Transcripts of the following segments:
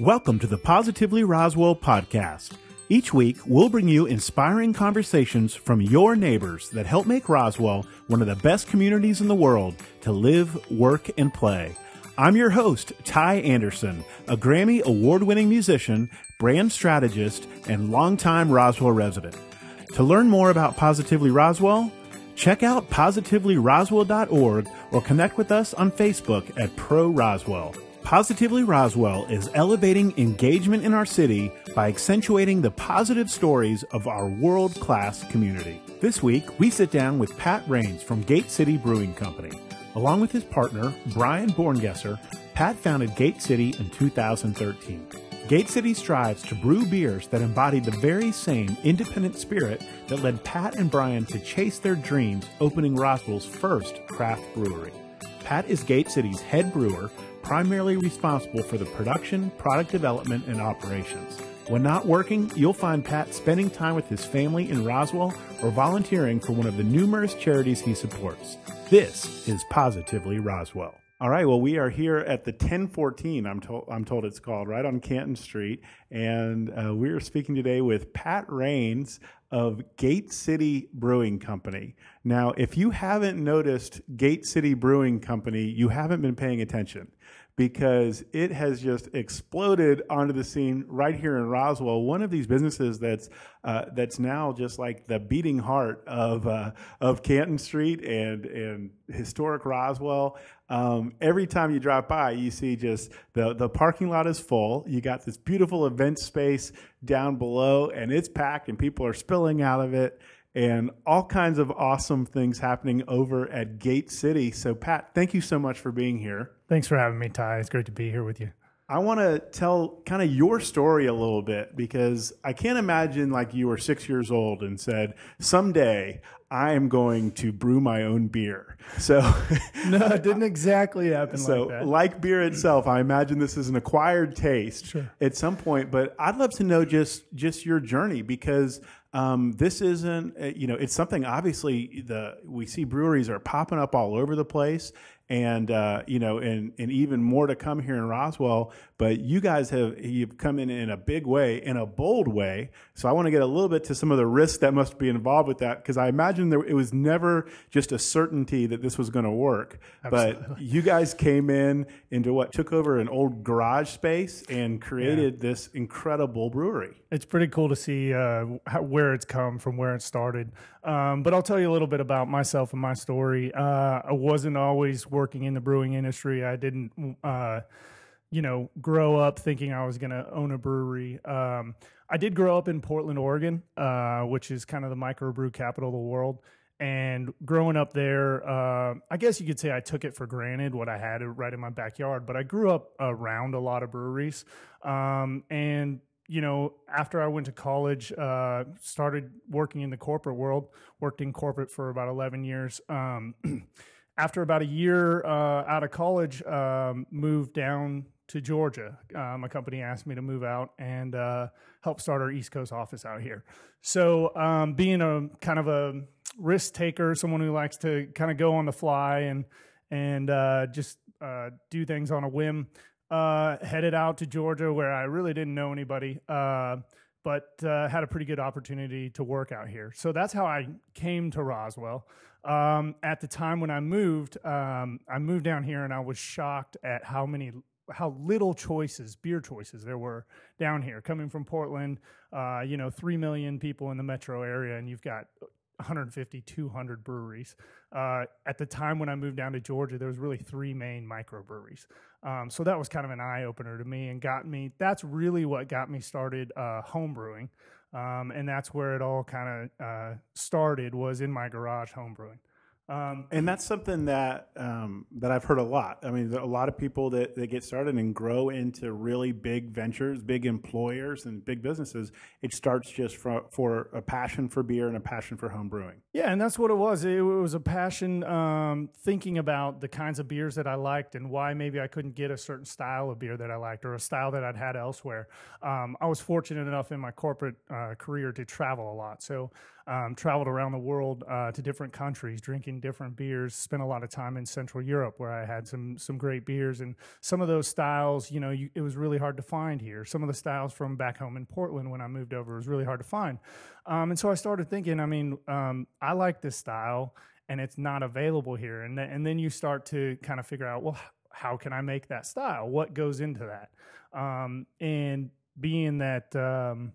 Welcome to the Positively Roswell podcast. Each week, we'll bring you inspiring conversations from your neighbors that help make Roswell one of the best communities in the world to live, work, and play. I'm your host, Ty Anderson, a Grammy award winning musician, brand strategist, and longtime Roswell resident. To learn more about Positively Roswell, check out positivelyroswell.org or connect with us on Facebook at Pro Roswell. Positively Roswell is elevating engagement in our city by accentuating the positive stories of our world class community. This week, we sit down with Pat Rains from Gate City Brewing Company. Along with his partner, Brian Borngesser, Pat founded Gate City in 2013. Gate City strives to brew beers that embody the very same independent spirit that led Pat and Brian to chase their dreams opening Roswell's first craft brewery. Pat is Gate City's head brewer, primarily responsible for the production, product development, and operations. When not working, you'll find Pat spending time with his family in Roswell or volunteering for one of the numerous charities he supports. This is Positively Roswell. All right. Well, we are here at the 1014. I'm told. I'm told it's called right on Canton Street, and uh, we are speaking today with Pat Rains of Gate City Brewing Company. Now, if you haven't noticed Gate City Brewing Company, you haven't been paying attention because it has just exploded onto the scene right here in Roswell. One of these businesses that's uh, that's now just like the beating heart of uh, of Canton Street and and historic Roswell. Um, every time you drive by, you see just the the parking lot is full. You got this beautiful event space down below, and it's packed, and people are spilling out of it and all kinds of awesome things happening over at Gate City. So, Pat, thank you so much for being here. Thanks for having me, Ty. It's great to be here with you. I want to tell kind of your story a little bit because I can't imagine like you were six years old and said, someday I am going to brew my own beer. So, no, it didn't exactly happen so, like that. Like beer itself, I imagine this is an acquired taste sure. at some point. But I'd love to know just just your journey because um, this isn't, uh, you know, it's something obviously the we see breweries are popping up all over the place, and uh, you know, and and even more to come here in Roswell. But you guys have you've come in in a big way, in a bold way. So I want to get a little bit to some of the risks that must be involved with that because I imagine there, it was never just a certainty that this was going to work. Absolutely. But you guys came in into what took over an old garage space and created yeah. this incredible brewery. It's pretty cool to see uh, how, where it's come from, where it started. Um, but I'll tell you a little bit about myself and my story. Uh, I wasn't always working in the brewing industry. I didn't, uh, you know, grow up thinking I was going to own a brewery. Um, I did grow up in Portland, Oregon, uh, which is kind of the microbrew capital of the world. And growing up there, uh, I guess you could say I took it for granted what I had right in my backyard. But I grew up around a lot of breweries, um, and you know, after I went to college, uh, started working in the corporate world, worked in corporate for about 11 years. Um, after about a year uh, out of college, um, moved down to Georgia. Uh, my company asked me to move out and uh, help start our East Coast office out here. So, um, being a kind of a risk taker, someone who likes to kind of go on the fly and and uh, just uh, do things on a whim, uh, headed out to Georgia where I really didn't know anybody, uh, but uh, had a pretty good opportunity to work out here. So that's how I came to Roswell. Um, at the time when I moved, um, I moved down here and I was shocked at how many how little choices, beer choices there were down here. Coming from Portland, uh, you know, three million people in the metro area, and you've got 150, 200 breweries. Uh, at the time when I moved down to Georgia, there was really three main microbreweries. Um, so that was kind of an eye opener to me and got me. That's really what got me started uh, home brewing, um, and that's where it all kind of uh, started. Was in my garage home brewing. Um, and that's something that um, that I've heard a lot. I mean, a lot of people that, that get started and grow into really big ventures, big employers, and big businesses. It starts just for, for a passion for beer and a passion for home brewing. Yeah, and that's what it was. It was a passion um, thinking about the kinds of beers that I liked and why maybe I couldn't get a certain style of beer that I liked or a style that I'd had elsewhere. Um, I was fortunate enough in my corporate uh, career to travel a lot, so um, traveled around the world uh, to different countries, drinking different beers. Spent a lot of time in Central Europe where I had some some great beers, and some of those styles, you know, you, it was really hard to find here. Some of the styles from back home in Portland when I moved over was really hard to find, um, and so I started thinking. I mean, um, I like this style, and it's not available here, and th- and then you start to kind of figure out, well, how can I make that style? What goes into that? Um, and being that um,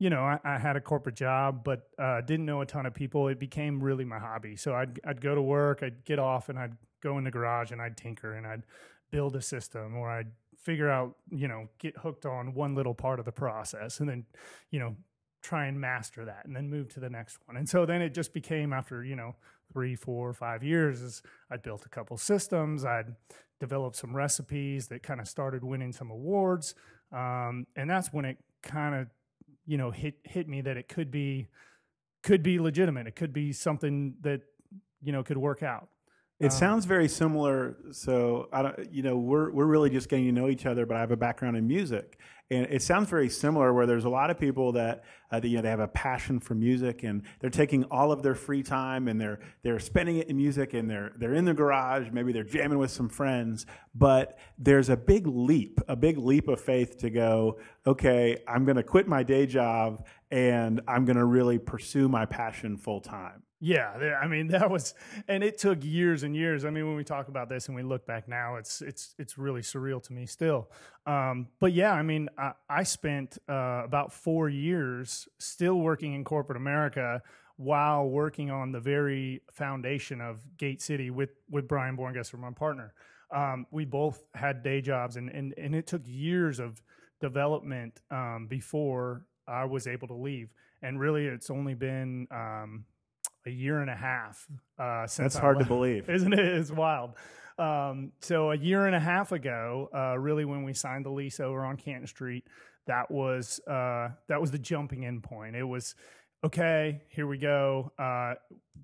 you know, I, I, had a corporate job, but uh, didn't know a ton of people. It became really my hobby. So I'd I'd go to work, I'd get off, and I'd go in the garage and I'd tinker and I'd build a system, or I'd figure out, you know, get hooked on one little part of the process, and then, you know, try and master that, and then move to the next one. And so then it just became after you know three, four, five years, is I'd built a couple systems, I'd developed some recipes that kind of started winning some awards, um, and that's when it kind of you know hit hit me that it could be could be legitimate. It could be something that you know could work out. It um, sounds very similar. So I don't, you know, we're we're really just getting to know each other. But I have a background in music, and it sounds very similar. Where there's a lot of people that, uh, that you know they have a passion for music, and they're taking all of their free time and they're they're spending it in music, and they're they're in the garage. Maybe they're jamming with some friends. But there's a big leap, a big leap of faith to go. Okay, I'm going to quit my day job, and I'm going to really pursue my passion full time. Yeah, I mean that was, and it took years and years. I mean, when we talk about this and we look back now, it's it's it's really surreal to me still. Um, but yeah, I mean, I, I spent uh, about four years still working in corporate America while working on the very foundation of Gate City with with Brian Borngesser, my partner. Um, we both had day jobs, and and and it took years of development um, before I was able to leave. And really, it's only been um, a year and a half uh, since. That's hard to believe, isn't it? It's wild. Um, so a year and a half ago, uh, really, when we signed the lease over on Canton Street, that was uh, that was the jumping in point. It was okay. Here we go. Uh,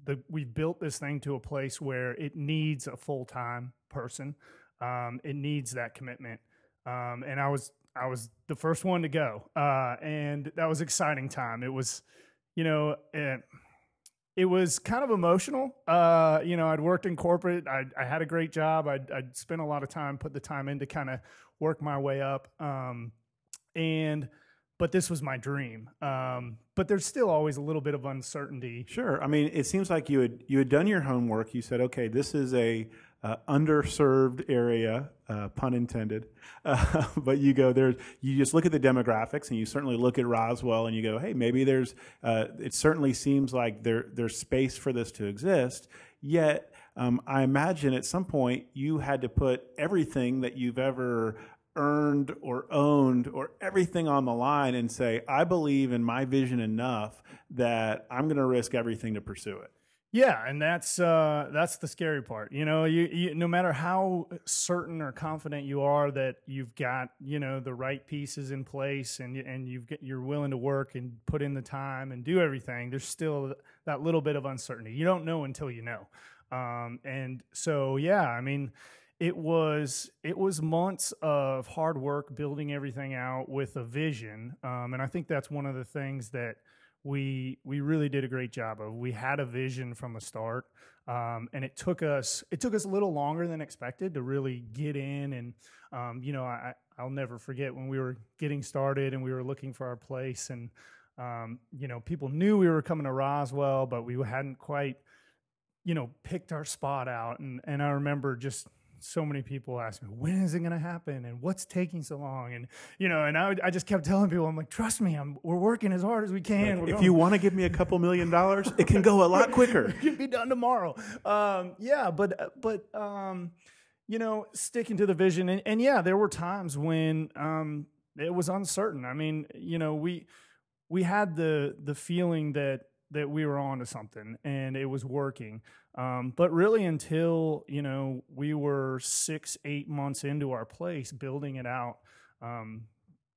the, we've built this thing to a place where it needs a full time person. Um, it needs that commitment. Um, and I was I was the first one to go, uh, and that was exciting time. It was, you know. It, it was kind of emotional. Uh, you know, I'd worked in corporate. I, I had a great job. I'd, I'd, spent a lot of time, put the time in to kind of work my way up. Um, and but this was my dream. Um, but there's still always a little bit of uncertainty. Sure. I mean, it seems like you had you had done your homework. You said, okay, this is a uh, underserved area, uh, pun intended. Uh, but you go there, you just look at the demographics, and you certainly look at Roswell, and you go, hey, maybe there's. Uh, it certainly seems like there there's space for this to exist. Yet, um, I imagine at some point you had to put everything that you've ever earned or owned or everything on the line and say, I believe in my vision enough that I'm going to risk everything to pursue it. Yeah, and that's uh, that's the scary part. You know, you, you, no matter how certain or confident you are that you've got you know the right pieces in place and and you've get, you're willing to work and put in the time and do everything, there's still that little bit of uncertainty. You don't know until you know. Um, and so, yeah, I mean, it was it was months of hard work building everything out with a vision, um, and I think that's one of the things that we we really did a great job of. We had a vision from the start, um, and it took us it took us a little longer than expected to really get in. And um, you know, I, I'll never forget when we were getting started and we were looking for our place, and um, you know, people knew we were coming to Roswell, but we hadn't quite you know picked our spot out. And and I remember just so many people ask me, when is it going to happen? And what's taking so long? And, you know, and I, I just kept telling people, I'm like, trust me, I'm, we're working as hard as we can. Like, if you want to give me a couple million dollars, it can go a lot quicker. it can be done tomorrow. Um, yeah, but, but, um, you know, sticking to the vision. And, and yeah, there were times when um, it was uncertain. I mean, you know, we, we had the, the feeling that, that we were on to something and it was working. Um, but really, until you know we were six, eight months into our place, building it out, um,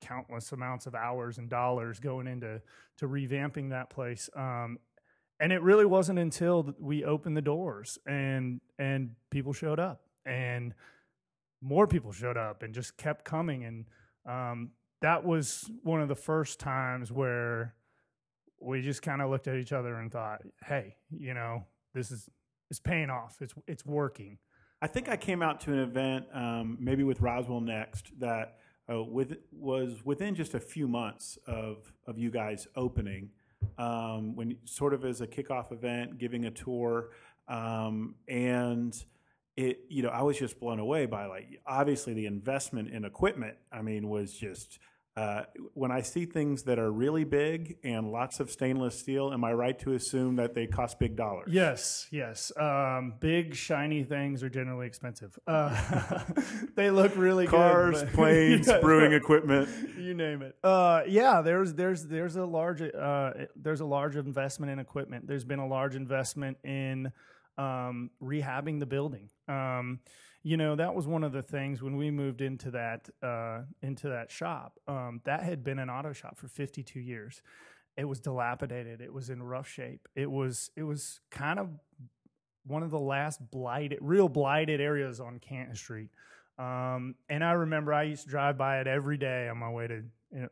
countless amounts of hours and dollars going into to revamping that place. Um, and it really wasn't until we opened the doors and and people showed up and more people showed up and just kept coming and um, that was one of the first times where we just kind of looked at each other and thought, "Hey, you know, this is it's paying off. It's it's working. I think I came out to an event, um, maybe with Roswell Next, that uh, with was within just a few months of of you guys opening, um, when sort of as a kickoff event, giving a tour, um, and it you know I was just blown away by like obviously the investment in equipment. I mean was just uh, when I see things that are really big and lots of stainless steel, am I right to assume that they cost big dollars? Yes, yes. Um, big shiny things are generally expensive. Uh, they look really Cars, good. planes, yeah, brewing equipment, you name it. Uh, yeah, there's there's there's a large uh, there's a large investment in equipment. There's been a large investment in um, rehabbing the building. Um, you know that was one of the things when we moved into that uh, into that shop. Um, that had been an auto shop for 52 years. It was dilapidated. It was in rough shape. It was it was kind of one of the last blighted, real blighted areas on Canton Street. Um, and I remember I used to drive by it every day on my way to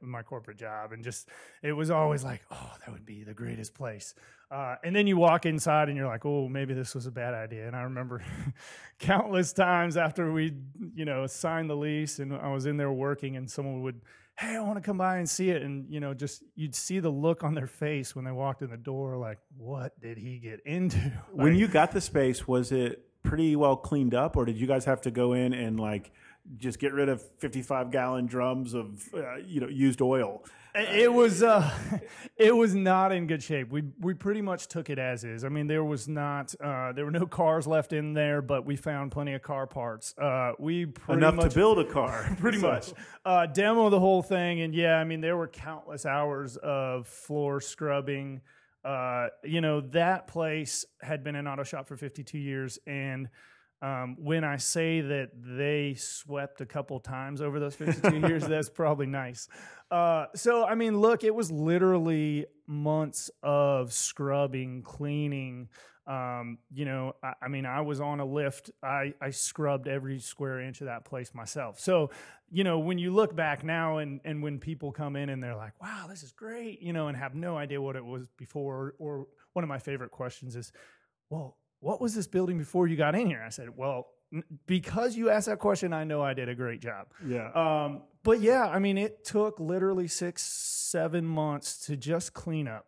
my corporate job, and just it was always like, oh, that would be the greatest place. Uh, and then you walk inside and you're like, oh, maybe this was a bad idea. And I remember countless times after we, you know, signed the lease and I was in there working, and someone would, hey, I want to come by and see it, and you know, just you'd see the look on their face when they walked in the door, like, what did he get into? Like, when you got the space, was it pretty well cleaned up, or did you guys have to go in and like? Just get rid of 55 gallon drums of uh, you know used oil it was uh, it was not in good shape. We we pretty much took it as is. I mean, there was not uh, there were no cars left in there, but we found plenty of car parts. Uh, we enough much, to build a car, pretty so. much. Uh, demo the whole thing, and yeah, I mean, there were countless hours of floor scrubbing. Uh, you know, that place had been an auto shop for 52 years, and um, when I say that they swept a couple times over those 52 years, that's probably nice. Uh, so, I mean, look, it was literally months of scrubbing, cleaning. Um, you know, I, I, mean, I was on a lift. I, I scrubbed every square inch of that place myself. So, you know, when you look back now and, and when people come in and they're like, wow, this is great, you know, and have no idea what it was before, or one of my favorite questions is, well, what was this building before you got in here? I said, well, because you asked that question, I know I did a great job. Yeah. Um, but yeah, I mean, it took literally six, seven months to just clean up.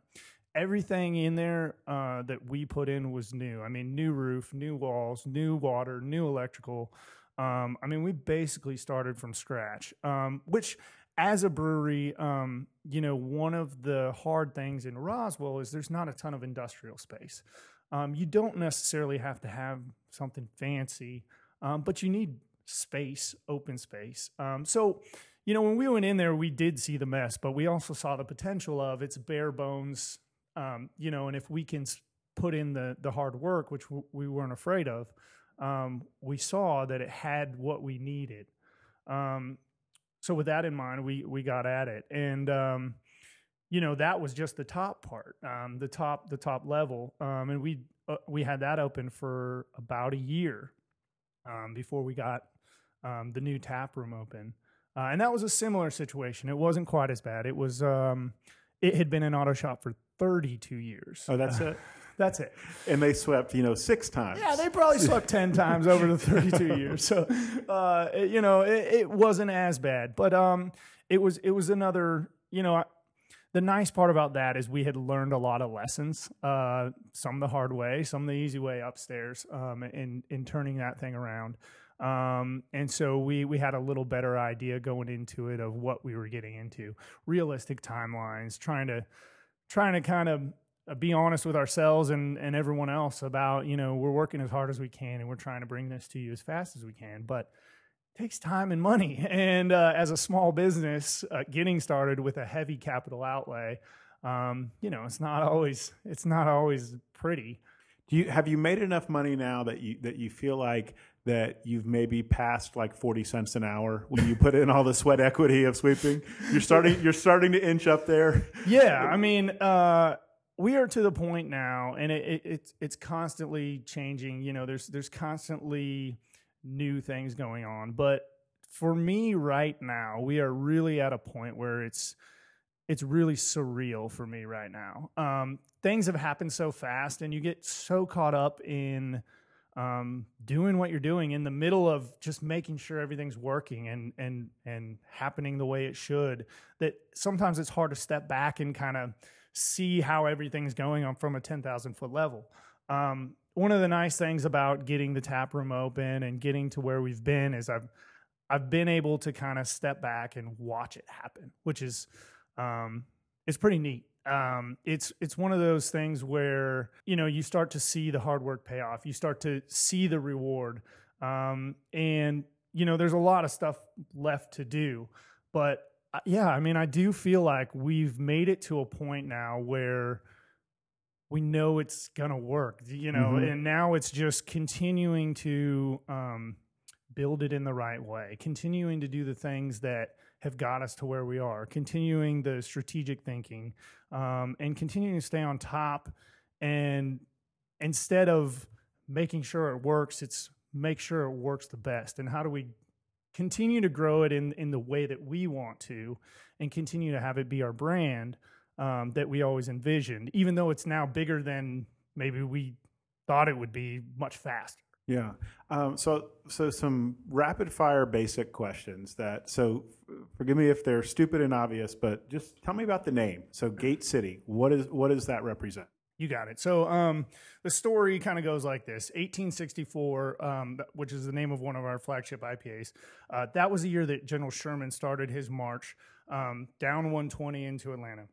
Everything in there uh, that we put in was new. I mean, new roof, new walls, new water, new electrical. Um, I mean, we basically started from scratch, um, which as a brewery, um, you know, one of the hard things in Roswell is there's not a ton of industrial space. Um, you don't necessarily have to have something fancy, um, but you need space, open space. Um, so, you know, when we went in there, we did see the mess, but we also saw the potential of it's bare bones. Um, you know, and if we can put in the the hard work, which w- we weren't afraid of, um, we saw that it had what we needed. Um, so, with that in mind, we we got at it, and you know that was just the top part um, the top the top level. Um, and we uh, we had that open for about a year um, before we got um, the new tap room open. Uh, and that was a similar situation. It wasn't quite as bad. It was um, it had been an auto shop for 32 years. Oh that's it? That's it. And they swept, you know, six times. Yeah, they probably swept 10 times over the 32 years. So, uh, it, you know, it, it, wasn't as bad, but um, it was it was another, you know, the nice part about that is we had learned a lot of lessons, uh, some the hard way, some the easy way upstairs, um, in in turning that thing around. Um, and so we we had a little better idea going into it of what we were getting into, realistic timelines, trying to trying to kind of uh, be honest with ourselves and and everyone else about you know we're working as hard as we can and we're trying to bring this to you as fast as we can, but takes time and money. And uh, as a small business, uh, getting started with a heavy capital outlay, um, you know, it's not always it's not always pretty. Do you have you made enough money now that you that you feel like that you've maybe passed like 40 cents an hour when you put in all the sweat equity of sweeping you're starting you're starting to inch up there yeah i mean uh, we are to the point now and it, it, it's it's constantly changing you know there's there's constantly new things going on. But for me right now, we are really at a point where it's it's really surreal for me right now. Um, things have happened so fast, and you get so caught up in um, doing what you're doing in the middle of just making sure everything's working and and and happening the way it should. That sometimes it's hard to step back and kind of see how everything's going on from a ten thousand foot level. Um, one of the nice things about getting the tap room open and getting to where we've been is I've I've been able to kind of step back and watch it happen, which is um, it's pretty neat. Um, it's it's one of those things where you know you start to see the hard work pay off. You start to see the reward, um, and you know there's a lot of stuff left to do. But uh, yeah, I mean, I do feel like we've made it to a point now where we know it's gonna work. You know, mm-hmm. and now it's just continuing to um, build it in the right way, continuing to do the things that have got us to where we are, continuing the strategic thinking, um, and continuing to stay on top. And instead of making sure it works, it's make sure it works the best. And how do we continue to grow it in in the way that we want to, and continue to have it be our brand um, that we always envisioned, even though it's now bigger than maybe we thought it would be much faster. Yeah. Um, so, so some rapid fire basic questions that, so forgive me if they're stupid and obvious, but just tell me about the name. So Gate City, what is, what does that represent? You got it. So um, the story kind of goes like this: 1864, um, which is the name of one of our flagship IPAs. Uh, that was the year that General Sherman started his march um, down 120 into Atlanta.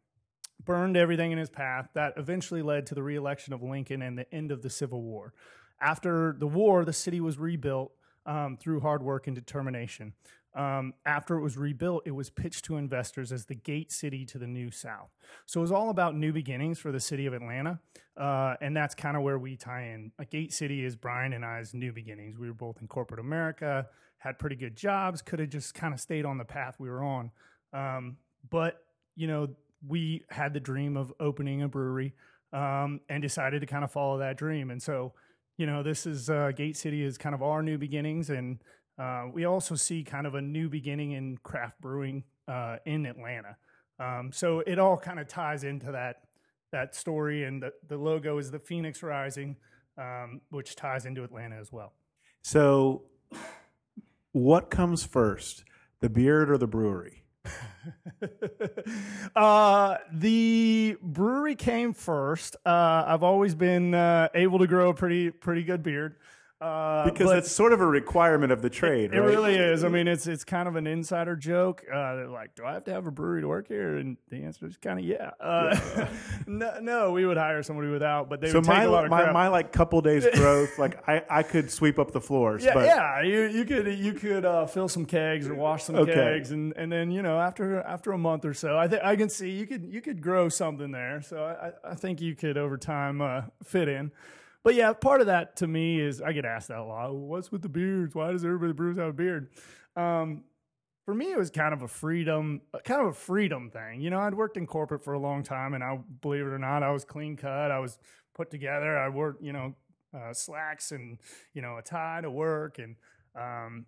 Burned everything in his path. That eventually led to the reelection of Lincoln and the end of the Civil War. After the war, the city was rebuilt um, through hard work and determination. Um, after it was rebuilt, it was pitched to investors as the gate city to the new South. So it was all about new beginnings for the city of Atlanta. Uh, and that's kind of where we tie in. A gate city is Brian and I's new beginnings. We were both in corporate America, had pretty good jobs, could have just kind of stayed on the path we were on. Um, but, you know, we had the dream of opening a brewery um, and decided to kind of follow that dream. And so, you know, this is uh, Gate City is kind of our new beginnings, and uh, we also see kind of a new beginning in craft brewing uh, in Atlanta. Um, so it all kind of ties into that that story, and the, the logo is the Phoenix Rising, um, which ties into Atlanta as well. So, what comes first, the beard or the brewery? uh, the brewery came first. Uh, I've always been uh, able to grow a pretty pretty good beard. Uh, because it's sort of a requirement of the trade. It, right? it really is. I mean, it's it's kind of an insider joke. Uh, they're like, "Do I have to have a brewery to work here?" And the answer is kind of yeah. Uh, yeah. no, no, we would hire somebody without, but they so would my, take a lot of my, crap. my like couple days growth, like I, I could sweep up the floors. Yeah, but. yeah. You you could you could uh, fill some kegs or wash some okay. kegs, and, and then you know after after a month or so, I think I can see you could you could grow something there. So I I think you could over time uh, fit in. But yeah, part of that to me is I get asked that a lot. What's with the beards? Why does everybody brews have a beard? Um, for me, it was kind of a freedom, kind of a freedom thing. You know, I'd worked in corporate for a long time, and I believe it or not, I was clean cut. I was put together. I wore, you know, uh, slacks and you know a tie to work, and um,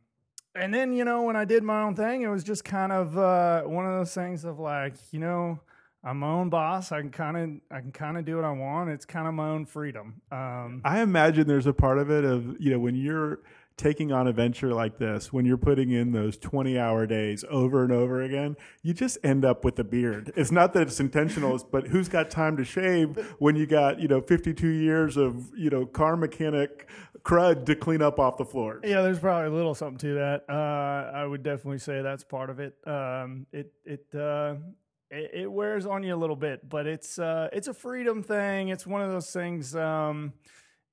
and then you know when I did my own thing, it was just kind of uh, one of those things of like, you know, I'm my own boss. I can kind of I can kind of do what I want. It's kind of my own freedom. Um, I imagine there's a part of it of you know when you're taking on a venture like this, when you're putting in those 20 hour days over and over again, you just end up with a beard. It's not that it's intentional, but who's got time to shave when you got, you know, 52 years of, you know, car mechanic crud to clean up off the floor? Yeah, there's probably a little something to that. Uh, I would definitely say that's part of it. Um, it, it, uh, it, it, wears on you a little bit, but it's uh, it's a freedom thing. It's one of those things. Um,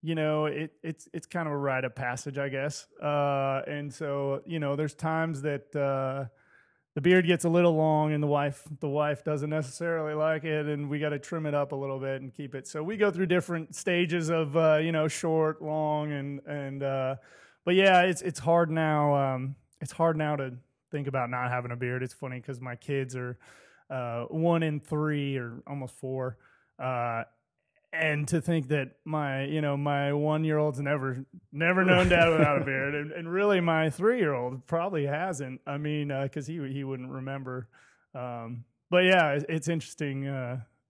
you know, it, it's it's kind of a rite of passage, I guess. Uh, and so, you know, there's times that uh, the beard gets a little long, and the wife the wife doesn't necessarily like it, and we got to trim it up a little bit and keep it. So we go through different stages of uh, you know short, long, and and uh, but yeah, it's it's hard now. Um, it's hard now to think about not having a beard. It's funny because my kids are uh, one in three or almost four. Uh, and to think that my, you know, my one year old's never, never known dad without a beard, and, and really my three year old probably hasn't. I mean, because uh, he he wouldn't remember, um, but yeah, it's interesting.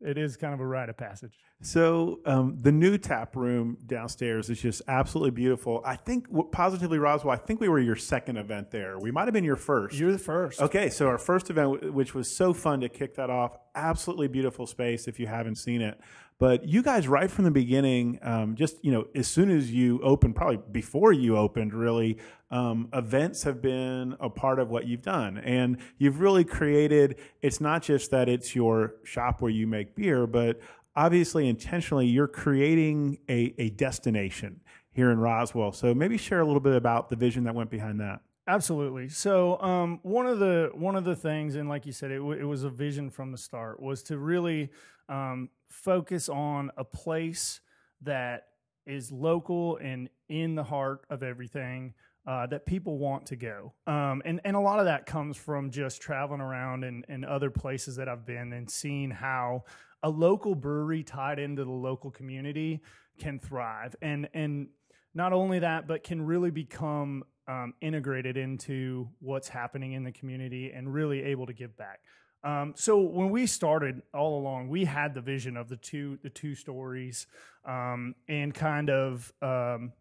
It is kind of a rite of passage. So um, the new tap room downstairs is just absolutely beautiful. I think positively Roswell. I think we were your second event there. We might have been your first. You're the first. Okay, so our first event, which was so fun to kick that off, absolutely beautiful space. If you haven't seen it, but you guys, right from the beginning, um, just you know, as soon as you opened, probably before you opened, really, um, events have been a part of what you've done, and you've really created. It's not just that it's your shop where you make beer, but obviously, intentionally, you're creating a, a destination here in Roswell. So maybe share a little bit about the vision that went behind that. Absolutely. So um, one of the one of the things, and like you said, it, w- it was a vision from the start, was to really um, focus on a place that is local and in the heart of everything uh, that people want to go. Um, and, and a lot of that comes from just traveling around and, and other places that I've been and seeing how a local brewery tied into the local community can thrive. And, and not only that, but can really become um, integrated into what's happening in the community and really able to give back. Um, so when we started all along, we had the vision of the two the two stories um, and kind of um,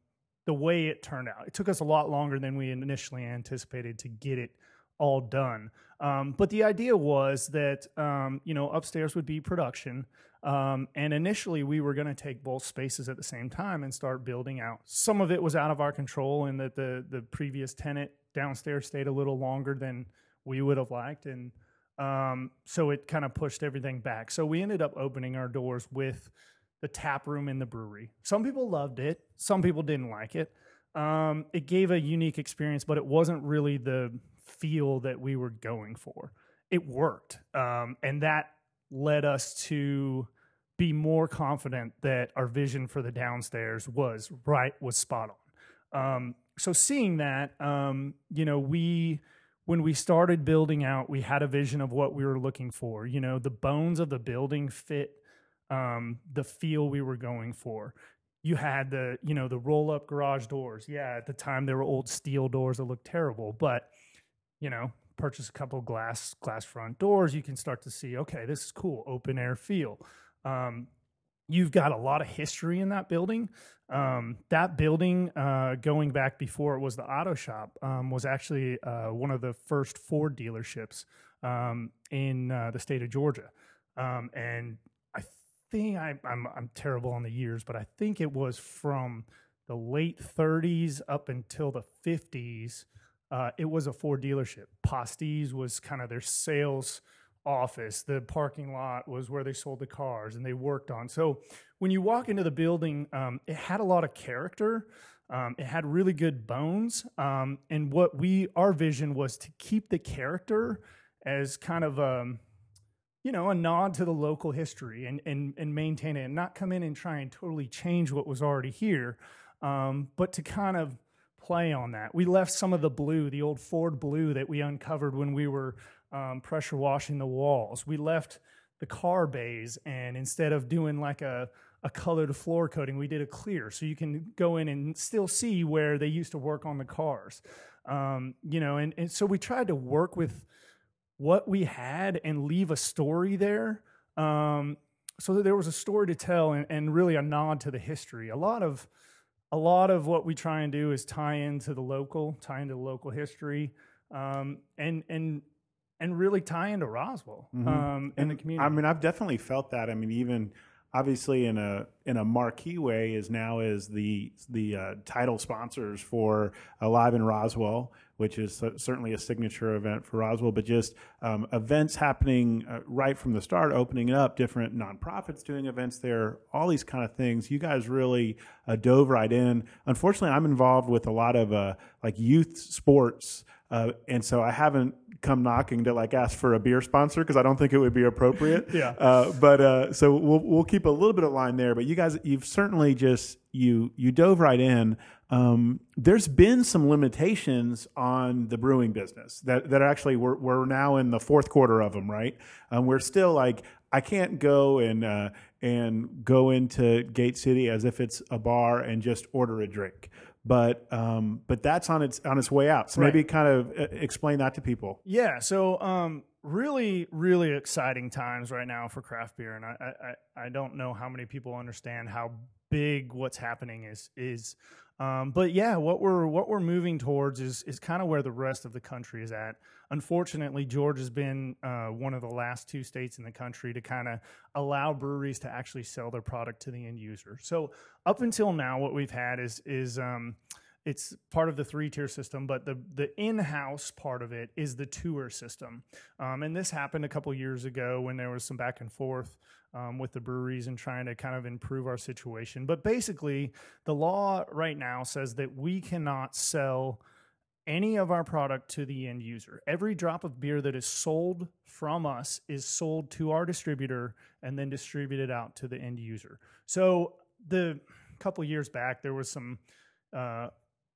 the way it turned out. It took us a lot longer than we initially anticipated to get it all done. Um, but the idea was that um, you know upstairs would be production, um, and initially we were going to take both spaces at the same time and start building out. Some of it was out of our control, and that the the previous tenant downstairs stayed a little longer than we would have liked, and um, so it kind of pushed everything back. So we ended up opening our doors with the tap room in the brewery. Some people loved it, some people didn't like it. Um, it gave a unique experience, but it wasn't really the feel that we were going for. It worked, um, and that led us to be more confident that our vision for the downstairs was right, was spot on. Um, so seeing that, um, you know, we when we started building out, we had a vision of what we were looking for. You know, the bones of the building fit um, the feel we were going for. You had the, you know, the roll up garage doors. Yeah, at the time there were old steel doors that looked terrible, but you know, purchase a couple glass glass front doors, you can start to see, okay, this is cool, open air feel. Um, you've got a lot of history in that building. Um, that building, uh, going back before it was the auto shop, um, was actually uh, one of the first Ford dealerships um, in uh, the state of Georgia. Um, and I think I, I'm, I'm terrible on the years, but I think it was from the late 30s up until the 50s. Uh, it was a Ford dealership. Pastis was kind of their sales office. The parking lot was where they sold the cars and they worked on. So when you walk into the building, um, it had a lot of character. Um, it had really good bones. Um, and what we, our vision was to keep the character as kind of um, you know, a nod to the local history and, and, and maintain it and not come in and try and totally change what was already here, um, but to kind of play on that. We left some of the blue, the old Ford blue that we uncovered when we were um, pressure washing the walls. We left the car bays, and instead of doing like a a colored floor coating, we did a clear, so you can go in and still see where they used to work on the cars. Um, you know, and, and so we tried to work with what we had and leave a story there. Um, so that there was a story to tell and, and really a nod to the history. A lot of a lot of what we try and do is tie into the local, tie into the local history, um, and and and really tie into Roswell mm-hmm. um, and, and, the community. I mean, I've definitely felt that. I mean, even obviously in a in a marquee way, is now is the the uh, title sponsors for Alive in Roswell, which is certainly a signature event for Roswell. But just um, events happening uh, right from the start, opening up, different nonprofits doing events there, all these kind of things. You guys really uh, dove right in. Unfortunately, I'm involved with a lot of uh, like youth sports. Uh, and so I haven't come knocking to like ask for a beer sponsor because I don't think it would be appropriate. yeah. Uh, but uh, so we'll we'll keep a little bit of line there. But you guys, you've certainly just you you dove right in. Um, there's been some limitations on the brewing business that that actually we're we're now in the fourth quarter of them, right? Um, we're still like I can't go and uh, and go into Gate City as if it's a bar and just order a drink but um, but that's on its on its way out. So Right. maybe kind of uh, explain that to people. Yeah, so um, really, really exciting times right now for craft beer, and I, I, I- I don't know how many people understand how big what's happening is is. Um, but yeah, what we're what we're moving towards is is kind of where the rest of the country is at. Unfortunately, Georgia's been uh, one of the last two states in the country to kind of allow breweries to actually sell their product to the end user. So up until now, what we've had is is um, it's part of the three tier system, but the the in house part of it is the tour system. Um, and this happened a couple years ago when there was some back and forth um, with the breweries and trying to kind of improve our situation. But basically, the law right now says that we cannot sell any of our product to the end user. Every drop of beer that is sold from us is sold to our distributor and then distributed out to the end user. So the couple years back, there was some uh,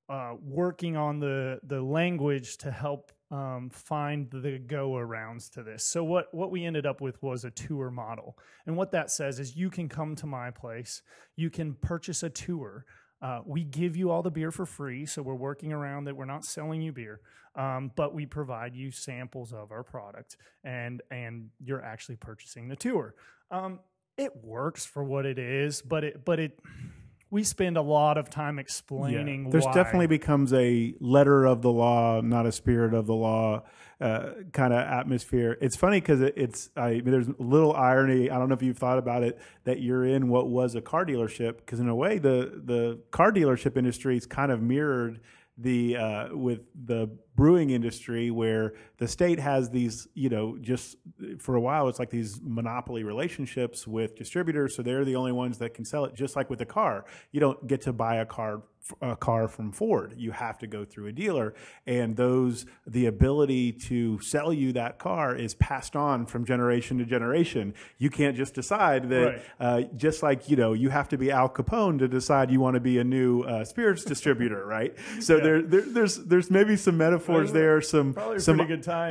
uh, working on the the language to help um, find the go arounds to this. So what what we ended up with was a tour model, and what that says is you can come to my place, you can purchase a tour. Uh, we give you all the beer for free, so we're working around that. We're not selling you beer, um, but we provide you samples of our product, and and you're actually purchasing the tour. Um, it works for what it is, but it but it we spend a lot of time explaining. There's why. definitely becomes a letter of the law, not a spirit of the law uh, kind of atmosphere. It's funny because it, it's I mean, there's a little irony. I don't know if you've thought about it that you're in what was a car dealership because in a way the the car dealership industry is kind of mirrored the uh, with the brewing industry where the state has these you know just for a while it's like these monopoly relationships with distributors so they're the only ones that can sell it just like with a car. You don't get to buy a car a car from Ford. You have to go through a dealer. And those the ability to sell you that car is passed on from generation to generation. You can't just decide that Right. uh, just like you know you have to be Al Capone to decide you want to be a new uh, spirits distributor right? So there, there there's there's maybe some metaphors there some Probably some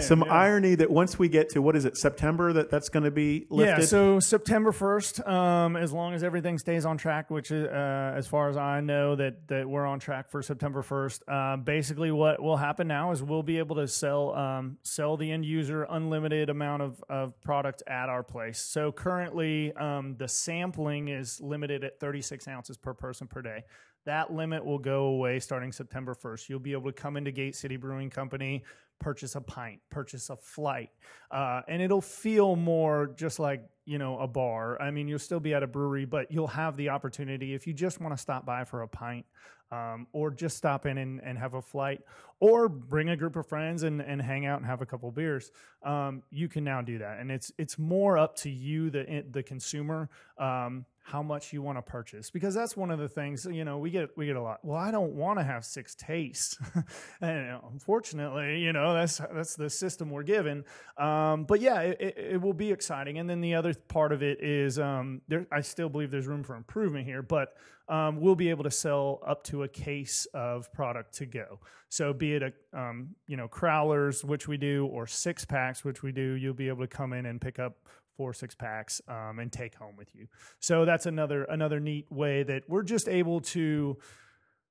some yeah. irony that once we get to what is it September that that's going to be lifted Yeah, so September first, um, as long as everything stays on track, which is, uh, as far as I know, that that we're on track for September first. Uh, basically, what will happen now is we'll be able to sell um, sell the end user unlimited amount of, of product at our place. So currently, um, the sampling is limited at 36 ounces per person per day. That limit will go away starting September 1st. You'll be able to come into Gate City Brewing Company, purchase a pint, purchase a flight, uh, and it'll feel more just like you know a bar. I mean, you'll still be at a brewery, but you'll have the opportunity if you just want to stop by for a pint. Um, or just stop in and, and have a flight, or bring a group of friends and, and hang out and have a couple beers. Um, you can now do that, and it's it's more up to you, the the consumer, um, how much you want to purchase, because that's one of the things you know we get we get a lot. Well, I don't want to have six tastes, and unfortunately, you know that's that's the system we're given. Um, but yeah, it, it, will be exciting. And then the other part of it is um, there. I still believe there's room for improvement here, but um, we'll be able to sell up to a case of product to go. So be it a um, you know crowlers, which we do, or six packs, which we do, you'll be able to come in and pick up four six packs um, and take home with you. So that's another another neat way that we're just able to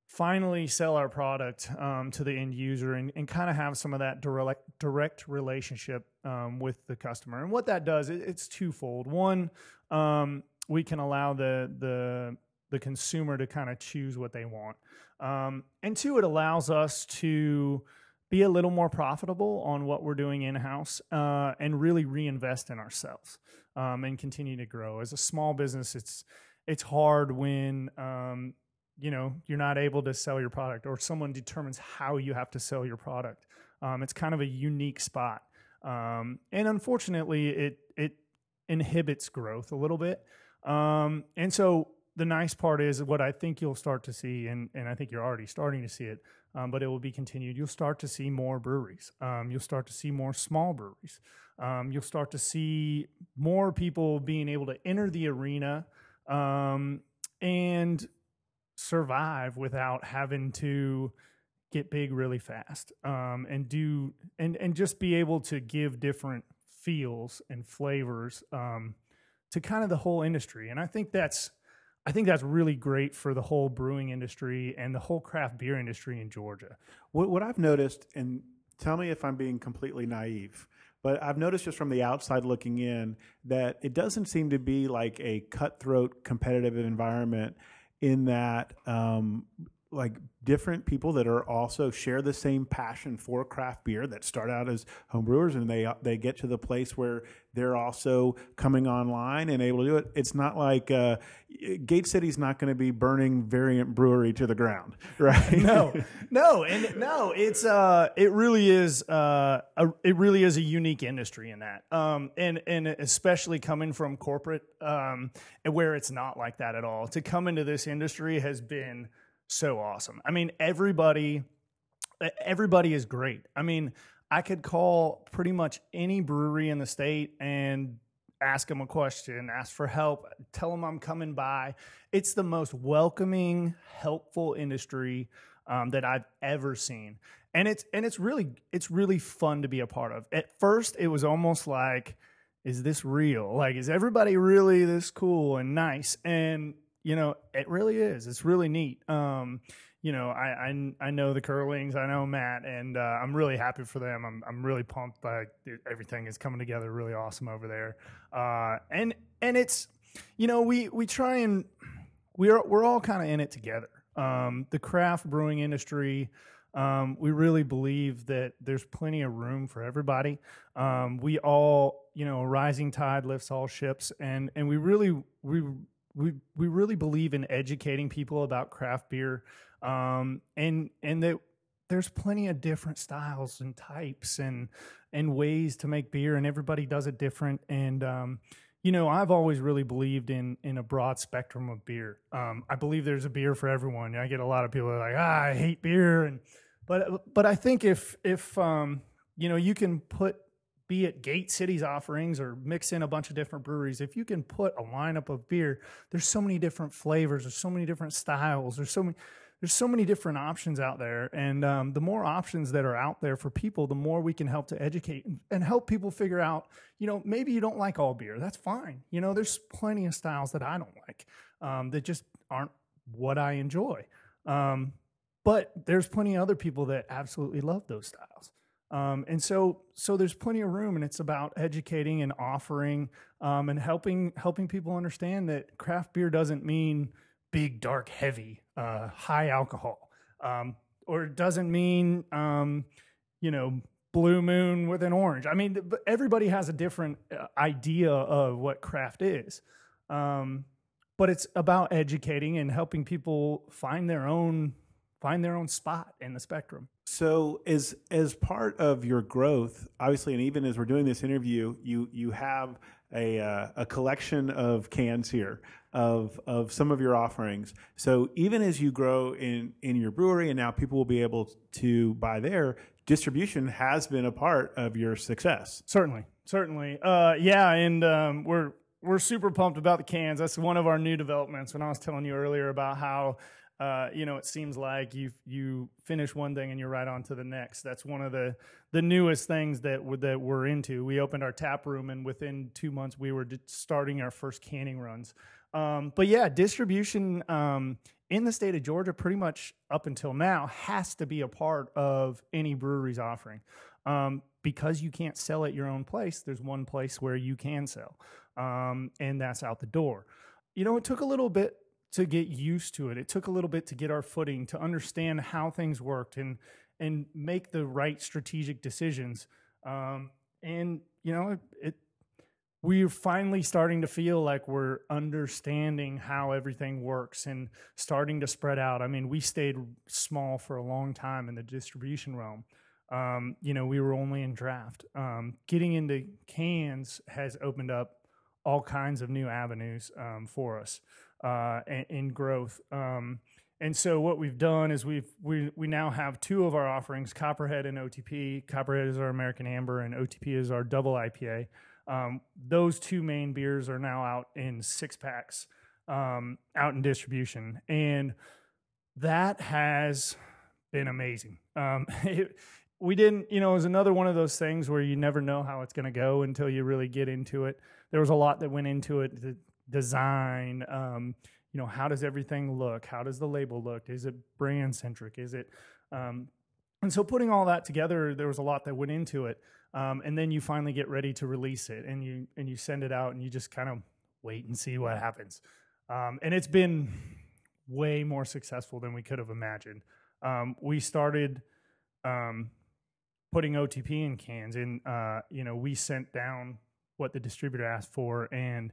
finally sell our product um, to the end user and, and kind of have some of that direct direct relationship um, with the customer. And what that does, it, it's twofold. One, um, we can allow the the the consumer to kind of choose what they want, um, and two, it allows us to be a little more profitable on what we're doing in house uh, and really reinvest in ourselves um, and continue to grow. As a small business, it's it's hard when um, you know you're not able to sell your product or someone determines how you have to sell your product. Um, it's kind of a unique spot, um, and unfortunately, it it inhibits growth a little bit. Um, and so the nice part is what I think you'll start to see, and, and I think you're already starting to see it, um, but it will be continued. You'll start to see more breweries. Um, you'll start to see more small breweries. Um, you'll start to see more people being able to enter the arena um, and survive without having to get big really fast um, and do and and just be able to give different feels and flavors um, to kind of the whole industry. And I think that's I think that's really great for the whole brewing industry and the whole craft beer industry in Georgia. What, what I've noticed, and tell me if I'm being completely naive, but I've noticed just from the outside looking in that it doesn't seem to be like a cutthroat competitive environment in that um, like different people that are also share the same passion for craft beer that start out as homebrewers and they they get to the place where they're also coming online and able to do it. It's not like uh, Gate City's not going to be burning Variant Brewery to the ground, right? no, no, and no, it's uh, it really is uh, a, it really is a unique industry in that, um, and and especially coming from corporate, um, where it's not like that at all. To come into this industry has been so awesome. I mean, everybody everybody is great. I mean, I could call pretty much any brewery in the state and ask them a question, ask for help, tell them I'm coming by. It's the most welcoming, helpful industry um, that I've ever seen, and it's and it's really it's really fun to be a part of. At first, it was almost like, is this real? Like, is everybody really this cool and nice? And you know, it really is. It's really neat. Um, you know, I, I, I know the Curlings, I know Matt, and uh, I'm really happy for them. I'm I'm really pumped by everything is coming together really awesome over there. Uh, and and it's, you know, we we try and we're we're all kind of in it together. Um, the craft brewing industry. Um, we really believe that there's plenty of room for everybody. Um, we all, you know, a rising tide lifts all ships, and and we really we we we really believe in educating people about craft beer, um, and and that there's plenty of different styles and types and and ways to make beer, and everybody does it different. And um, you know, I've always really believed in in a broad spectrum of beer. Um, I believe there's a beer for everyone. I get a lot of people are like, ah, I hate beer, and but but I think if if um, you know you can put be it Gate City's offerings or mix in a bunch of different breweries, if you can put a lineup of beer, there's so many different flavors, there's so many different styles, there's so many there's so many different options out there, and um, the more options that are out there for people, the more we can help to educate and help people figure out. You know, maybe you don't like all beer, that's fine. You know, there's plenty of styles that I don't like um, that just aren't what I enjoy. Um, but there's plenty of other people that absolutely love those styles. Um, and so, so there's plenty of room, and it's about educating and offering um, and helping helping people understand that craft beer doesn't mean big, dark, heavy, uh, high alcohol, um, or it doesn't mean um, you know blue moon with an orange. I mean, everybody has a different uh, idea of what craft is, um, but it's about educating and helping people find their own find their own spot in the spectrum. So, as as part of your growth, obviously, and even as we're doing this interview, you you have a uh, a collection of cans here of of some of your offerings. So, even as you grow in in your brewery, and now people will be able to buy there, distribution has been a part of your success. Certainly, certainly, uh, yeah, and um, we're we're super pumped about the cans. That's one of our new developments. When I was telling you earlier about how uh, you know, it seems like you you finish one thing and you're right on to the next. That's one of the the newest things that we're, that we're into. We opened our tap room, and within two months, we were starting our first canning runs. Um, but yeah, distribution um, in the state of Georgia, pretty much up until now, has to be a part of any brewery's offering. Um, because you can't sell at your own place, there's one place where you can sell, um, and that's out the door. You know, it took a little bit to get used to it. It took a little bit to get our footing, to understand how things worked, and and make the right strategic decisions. Um, and you know, it, it we're finally starting to feel like we're understanding how everything works and starting to spread out. I mean, we stayed small for a long time in the distribution realm. Um, you know, we were only in draft. Um, getting into cans has opened up all kinds of new avenues um, for us uh, in growth. Um, and so what we've done is we've we we now have two of our offerings: Copperhead and OTP. Copperhead is our American Amber, and OTP is our Double IPA. Um, those two main beers are now out in six packs, um, out in distribution, and that has been amazing. Um, it, we didn't, you know, it was another one of those things where you never know how it's going to go until you really get into it. There was a lot that went into it, design, um, you know, how does everything look? How does the label look? Is it brand centric? Is it, um, and so putting all that together, there was a lot that went into it. Um, and then you finally get ready to release it and you, and you send it out and you just kind of wait and see what happens. Um, and it's been way more successful than we could have imagined. Um, we started, um, putting OTP in cans and, uh, you know, we sent down what the distributor asked for and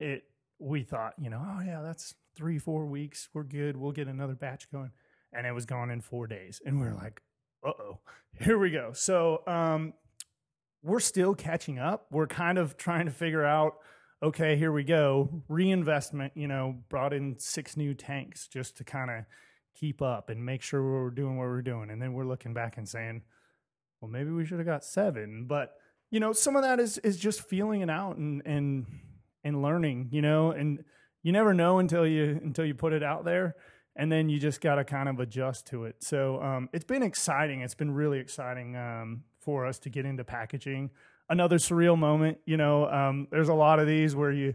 it, we thought, you know, oh yeah, that's three, four weeks. We're good. We'll get another batch going. And it was gone in four days. And we are like, uh oh, here we go. So um, we're still catching up. We're kind of trying to figure out, okay, here we go. Reinvestment, you know, brought in six new tanks just to kind of keep up and make sure we're doing what we're doing. And then we're looking back and saying, well, maybe we should have got seven. But, you know, some of that is is just feeling it out and and and learning, you know, and you never know until you until you put it out there and then you just got to kind of adjust to it. So um, it's been exciting. It's been really exciting um, for us to get into packaging. Another surreal moment, you know. Um, there's a lot of these where you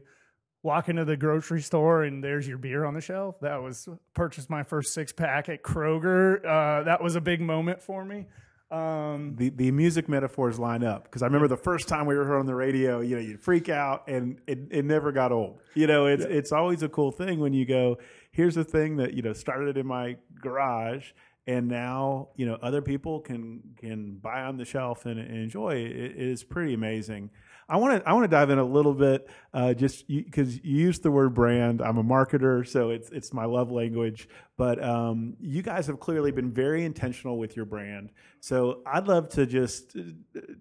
walk into the grocery store and there's your beer on the shelf. That was purchased my first six pack at Kroger. Uh, that was a big moment for me. Um, the the music metaphors line up because I remember the first time we were heard on the radio. You know, you'd freak out, and it, it never got old. You know, it's yeah. it's always a cool thing when you go. Here's a thing that you know started in my garage, and now you know other people can can buy on the shelf and, and enjoy. It, it is pretty amazing. I want to I want to dive in a little bit, uh, just because you, you used the word brand. I'm a marketer, so it's it's my love language. But um, you guys have clearly been very intentional with your brand. So I'd love to just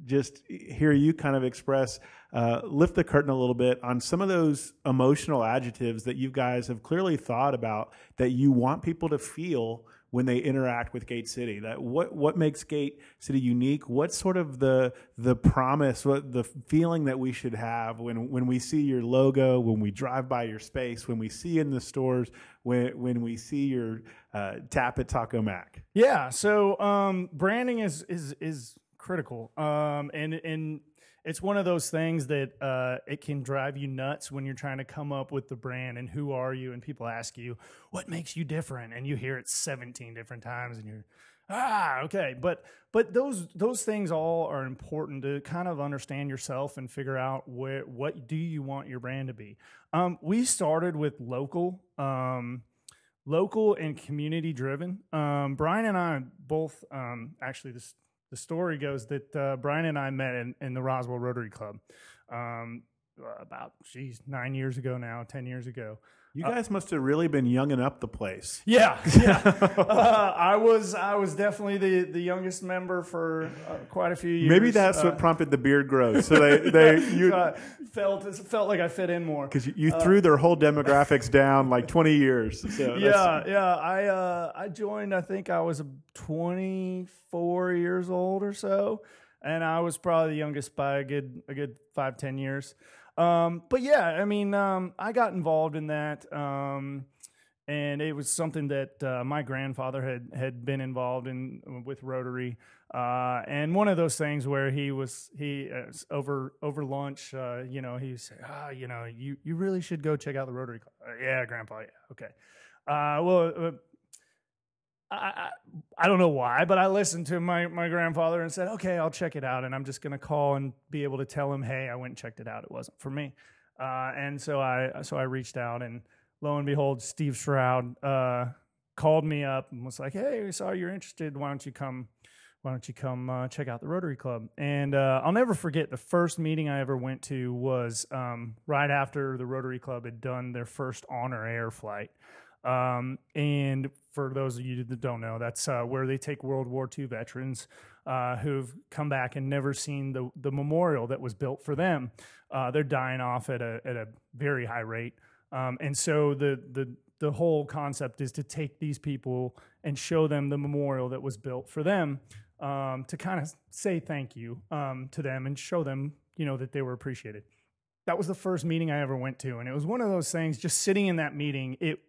just hear you kind of express, uh, lift the curtain a little bit on some of those emotional adjectives that you guys have clearly thought about that you want people to feel when they interact with Gate City? That what what makes Gate City unique? What's sort of the the promise, what the feeling that we should have when when we see your logo, when we drive by your space, when we see in the stores, when when we see your uh, tap at Taco Mac? Yeah, so um, branding is is is critical, um, and and it's one of those things that uh, it can drive you nuts when you're trying to come up with the brand and who are you and people ask you what makes you different? And you hear it 17 different times and you're ah okay. But but those those things all are important to kind of understand yourself and figure out where what do you want your brand to be. Um, we started with local um, local and community driven. Um, brian and i both um, actually this the story goes that uh, Brian and I met in, in the Roswell Rotary Club um, about, geez, nine years ago now, 10 years ago. You guys uh, must have really been younging up the place. Yeah, yeah. uh, I was I was definitely the, the youngest member for uh, quite a few years. Maybe that's what uh, prompted the beard growth. So they they you felt felt like I fit in more because you, you uh, threw their whole demographics down like twenty years. So yeah, yeah. I uh, I joined. I think I was twenty four years old or so, and I was probably the youngest by a good a good five ten years. Um, but yeah, I mean, um, I got involved in that. Um, and it was something that uh, my grandfather had had been involved in with Rotary, uh, and one of those things where he was he uh, over over lunch, uh, you know, he said, ah, you know, you you really should go check out the Rotary Club. Uh, yeah, Grandpa, yeah, okay. Uh, well, I, I, don't know why, but I listened to my, my grandfather and said, okay, I'll check it out. And I'm just going to call and be able to tell him, hey, I went and checked it out. It wasn't for me. Uh, and so I, so I reached out and lo and behold, Steve Shroud, uh, called me up and was like, hey, we saw you're interested. Why don't you come? Why don't you come uh, check out the Rotary Club? And uh, I'll never forget the first meeting I ever went to was um, right after the Rotary Club had done their first honor air flight. Um, and for those of you that don't know, that's uh, where they take World War II veterans uh, who've come back and never seen the, the memorial that was built for them. Uh, they're dying off at a, at a very high rate. Um, and so the, the, the whole concept is to take these people and show them the memorial that was built for them um, to kind of say thank you um, to them and show them, you know, that they were appreciated. That was the first meeting I ever went to. And it was one of those things, just sitting in that meeting, it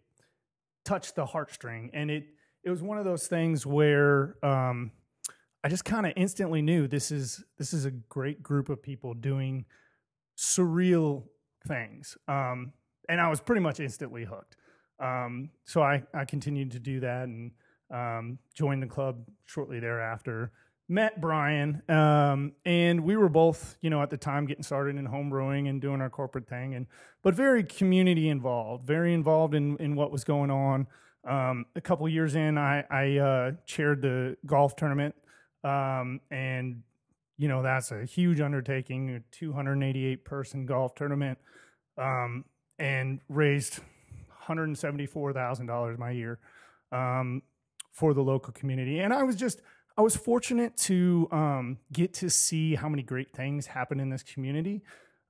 touched the heartstring, and it it was one of those things where um, I just kind of instantly knew this is this is a great group of people doing surreal things, um, and I was pretty much instantly hooked. Um, so I, I continued to do that and um, joined the club shortly thereafter. Met Brian, um, and we were both, you know, at the time getting started in homebrewing and doing our corporate thing, and but very community involved, very involved in in what was going on. Um, a couple years in, I, I uh, chaired the golf tournament, um, and you know that's a huge undertaking, a 288 person golf tournament, um, and raised 174 thousand dollars my year um, for the local community. And I was just I was fortunate to um, get to see how many great things happen in this community.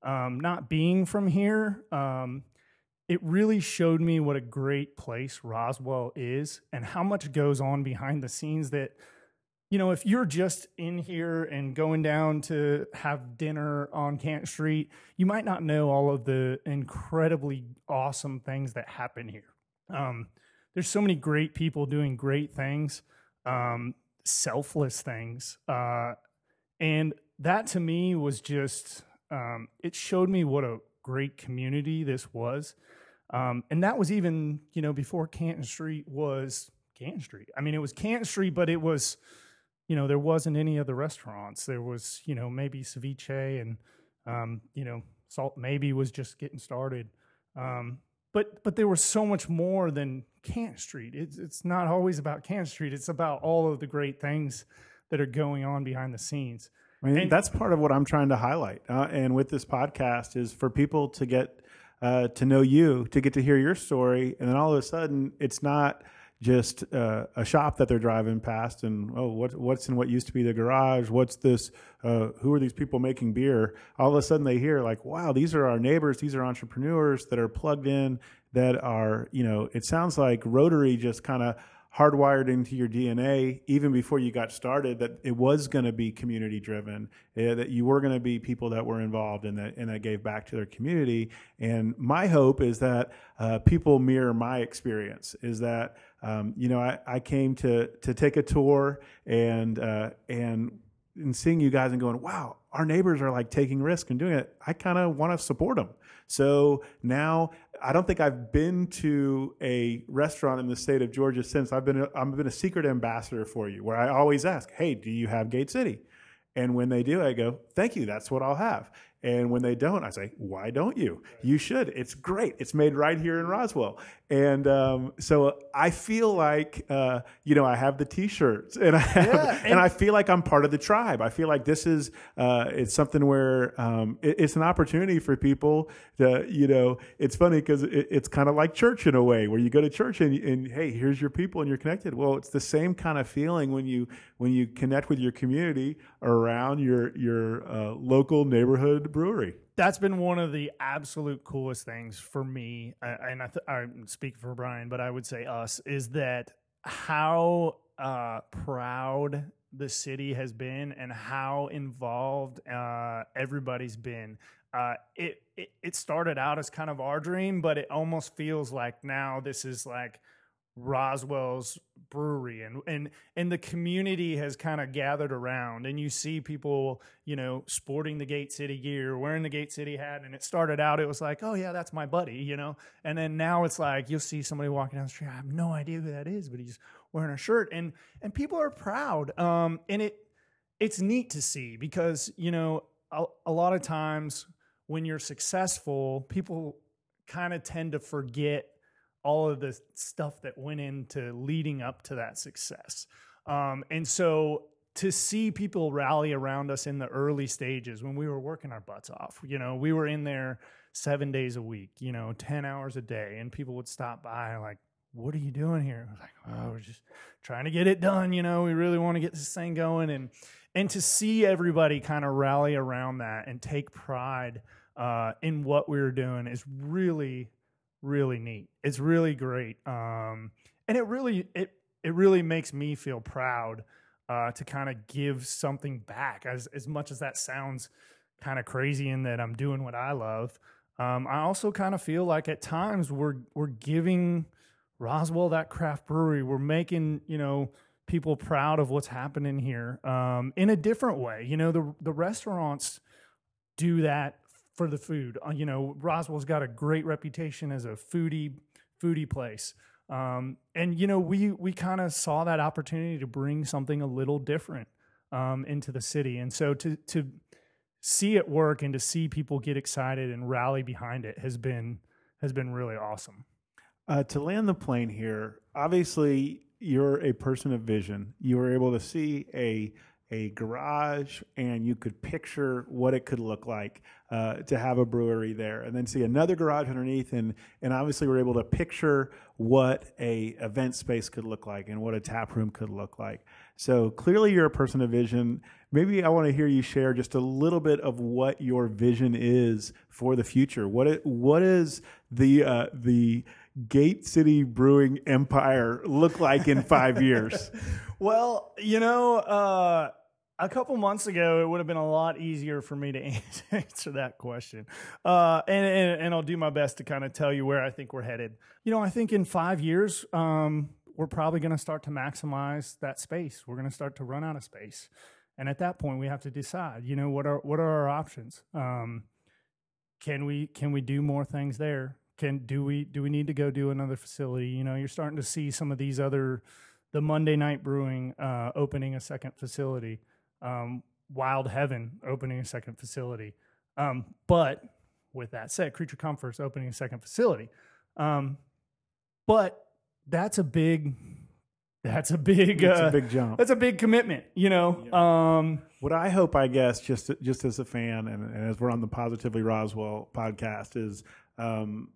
Um, not being from here, um, it really showed me what a great place Roswell is and how much goes on behind the scenes that you know, if you're just in here and going down to have dinner on Canton Street, you might not know all of the incredibly awesome things that happen here. Um, there's so many great people doing great things, um, selfless things. Uh, and that to me was just, um, it showed me what a great community this was. Um, and that was even, you know, before Canton Street was Canton Street. I mean, it was Canton Street, but it was, you know, there wasn't any other restaurants. There was, you know, maybe ceviche and, um, you know, salt maybe was just getting started. Um, but but there was so much more than Canton Street. It's it's not always about Canton Street. It's about all of the great things that are going on behind the scenes. I mean, and, that's part of what I'm trying to highlight. Uh, and with this podcast is for people to get uh, to know you, to get to hear your story, and then all of a sudden, it's not just uh, a shop that they're driving past and oh what, what's in what used to be the garage what's this uh, who are these people making beer all of a sudden they hear like wow these are our neighbors these are entrepreneurs that are plugged in that are you know it sounds like rotary just kind of hardwired into your DNA even before you got started that it was going to be community driven, uh, that you were going to be people that were involved and that and that gave back to their community. And my hope is that uh, people mirror my experience. Is that um, you know I, I came to to take a tour and uh, and and seeing you guys and going, wow, our neighbors are like taking risk and doing it. I kind of want to support them. So now I don't think I've been to a restaurant in the state of Georgia since I've been a, I've been a secret ambassador for you, where I always ask, "Hey, do you have Gate City?" And when they do, I go, "Thank you, that's what I'll have." And when they don't, I say, "Why don't you? You should. It's great. It's made right here in Roswell." And um, so I feel like uh, you know I have the T-shirts, and I have, yeah, and, and, I feel like I'm part of the tribe. I feel like this is uh, it's something where um, it, it's an opportunity for people to you know. It's funny because it, it's kind of like church in a way, where you go to church and, and hey, here's your people, and you're connected. Well, it's the same kind of feeling when you when you connect with your community around your your uh, local neighborhood brewery that's been one of the absolute coolest things for me, and I, th- I'm speaking for Brian, but I would say us is that how uh, proud the city has been and how involved uh, everybody's been. Uh, it, it it started out as kind of our dream, but it almost feels like now this is like Roswell's brewery and and and the community has kind of gathered around and you see people you know sporting the gate city gear wearing the gate city hat and it started out it was like oh yeah that's my buddy you know? And then now it's like you'll see somebody walking down the street i have no idea who that is but he's wearing a shirt and and people are proud um and it it's neat to see because you know a, a lot of times when you're successful people kind of tend to forget all of the stuff that went into leading up to that success. Um, and so to see people rally around us in the early stages when we were working our butts off, you know, we were in there seven days a week, you know, 10 hours a day, and people would stop by like, what are you doing here? I was like, oh, we're just trying to get it done. You know, we really want to get this thing going. And, and to see everybody kind of rally around that and take pride uh, in what we were doing is really, really neat. It's really great, um, and it really it it really makes me feel proud uh, to kind of give something back. As as much as that sounds kind of crazy in that I'm doing what I love, um, I also kind of feel like at times we're we're giving Roswell that craft brewery. We're making you know people proud of what's happening here um, in a different way. You know the the restaurants do that for the food. Uh, you know, Roswell's got a great reputation as a foodie foodie place. Um, and you know, we we kind of saw that opportunity to bring something a little different um, into the city, and so to to see it work and to see people get excited and rally behind it has been has been really awesome. Uh, to land the plane here, obviously you're a person of vision. You were able to see a a garage and you could picture what it could look like uh, to have a brewery there and then see another garage underneath and and obviously we're able to picture what a event space could look like and what a tap room could look like. So clearly you're a person of vision. Maybe i want to hear you share just a little bit of what your vision is for the future. What it, what is the uh, the Gate City Brewing Empire look like in five years? well, you know, uh, a couple months ago, it would have been a lot easier for me to answer that question. Uh, and, and, and, I'll do my best to kind of tell you where I think we're headed. You know, I think in five years, um, we're probably going to start to maximize that space. We're going to start to run out of space. And at that point, we have to decide, you know, what are, what are our options? Um, can we, can we do more things there? Can, do we, do we need to go do another facility? You know, you're starting to see some of these other, the Monday night brewing, uh, opening a second facility um, Wild Heaven opening a second facility. Um, but with that said, Creature Comforts opening a second facility. Um, but that's a big that's a big uh, a big jump. That's a big commitment, you know. Yeah. Um, what I hope, I guess, just just as a fan and, and as we're on the Positively Roswell podcast, is um,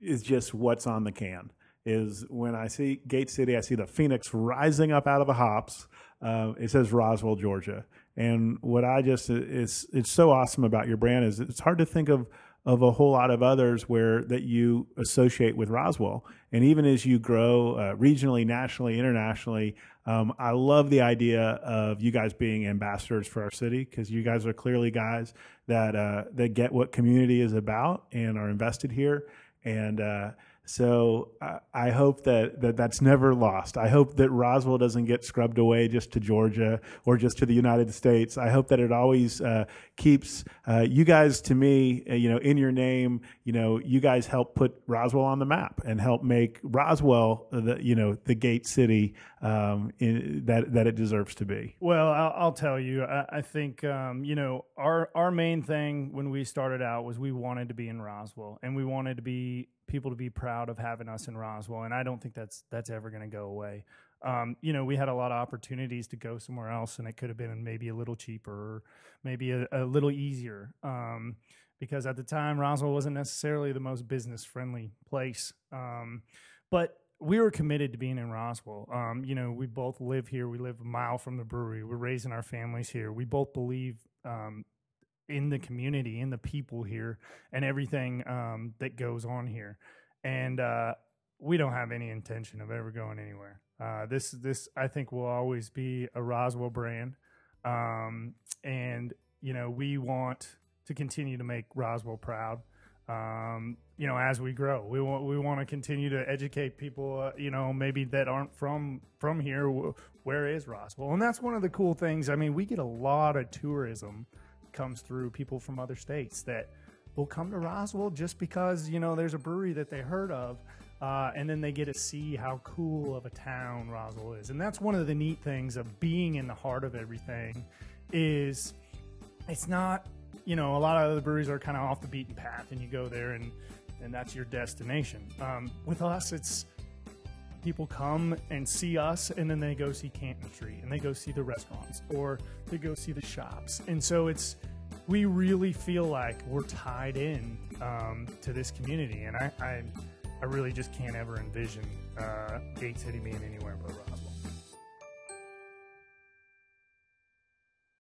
is just what's on the can. Is when I see Gate City, I see the Phoenix rising up out of the hops. Uh, it says Roswell, Georgia. And what I just is it's so awesome about your brand is it's hard to think of of a whole lot of others where that you associate with Roswell. And even as you grow uh, regionally, nationally, internationally, um, I love the idea of you guys being ambassadors for our city because you guys are clearly guys that uh, that get what community is about and are invested here. And uh, so I, I hope that, that that's never lost. I hope that Roswell doesn't get scrubbed away just to Georgia or just to the United States. I hope that it always uh, keeps uh, you guys to me, uh, you know, in your name. You know, you guys help put Roswell on the map and help make Roswell the you know the gate city um, in, that that it deserves to be. Well, I'll, I'll tell you, I, I think um, you know our our main thing when we started out was we wanted to be in Roswell and we wanted to be people to be proud of having us in Roswell, and I don't think that's that's ever going to go away. Um, you know, we had a lot of opportunities to go somewhere else, and it could have been maybe a little cheaper, or maybe a, a little easier. Um, because at the time, Roswell wasn't necessarily the most business friendly place. Um, but we were committed to being in Roswell. Um, you know, we both live here. We live a mile from the brewery. We're raising our families here. We both believe um, in the community, in the people here, and everything um, that goes on here. And uh, we don't have any intention of ever going anywhere. Uh, this this I think will always be a Roswell brand, um, and you know we want to continue to make Roswell proud. Um, you know, as we grow, we want we want to continue to educate people. Uh, you know, maybe that aren't from from here. Where is Roswell? And that's one of the cool things. I mean, we get a lot of tourism comes through people from other states that will come to Roswell just because you know there's a brewery that they heard of, uh, and then they get to see how cool of a town Roswell is, and that's one of the neat things of being in the heart of everything. Is it's not you know a lot of other breweries are kind of off the beaten path, and you go there and and that's your destination. Um, with us, it's people come and see us and then they go see Canton Street and they go see the restaurants or they go see the shops. And so it's, we really feel like we're tied in um, to this community. And I, I, I, really just can't ever envision uh, Gate City being anywhere but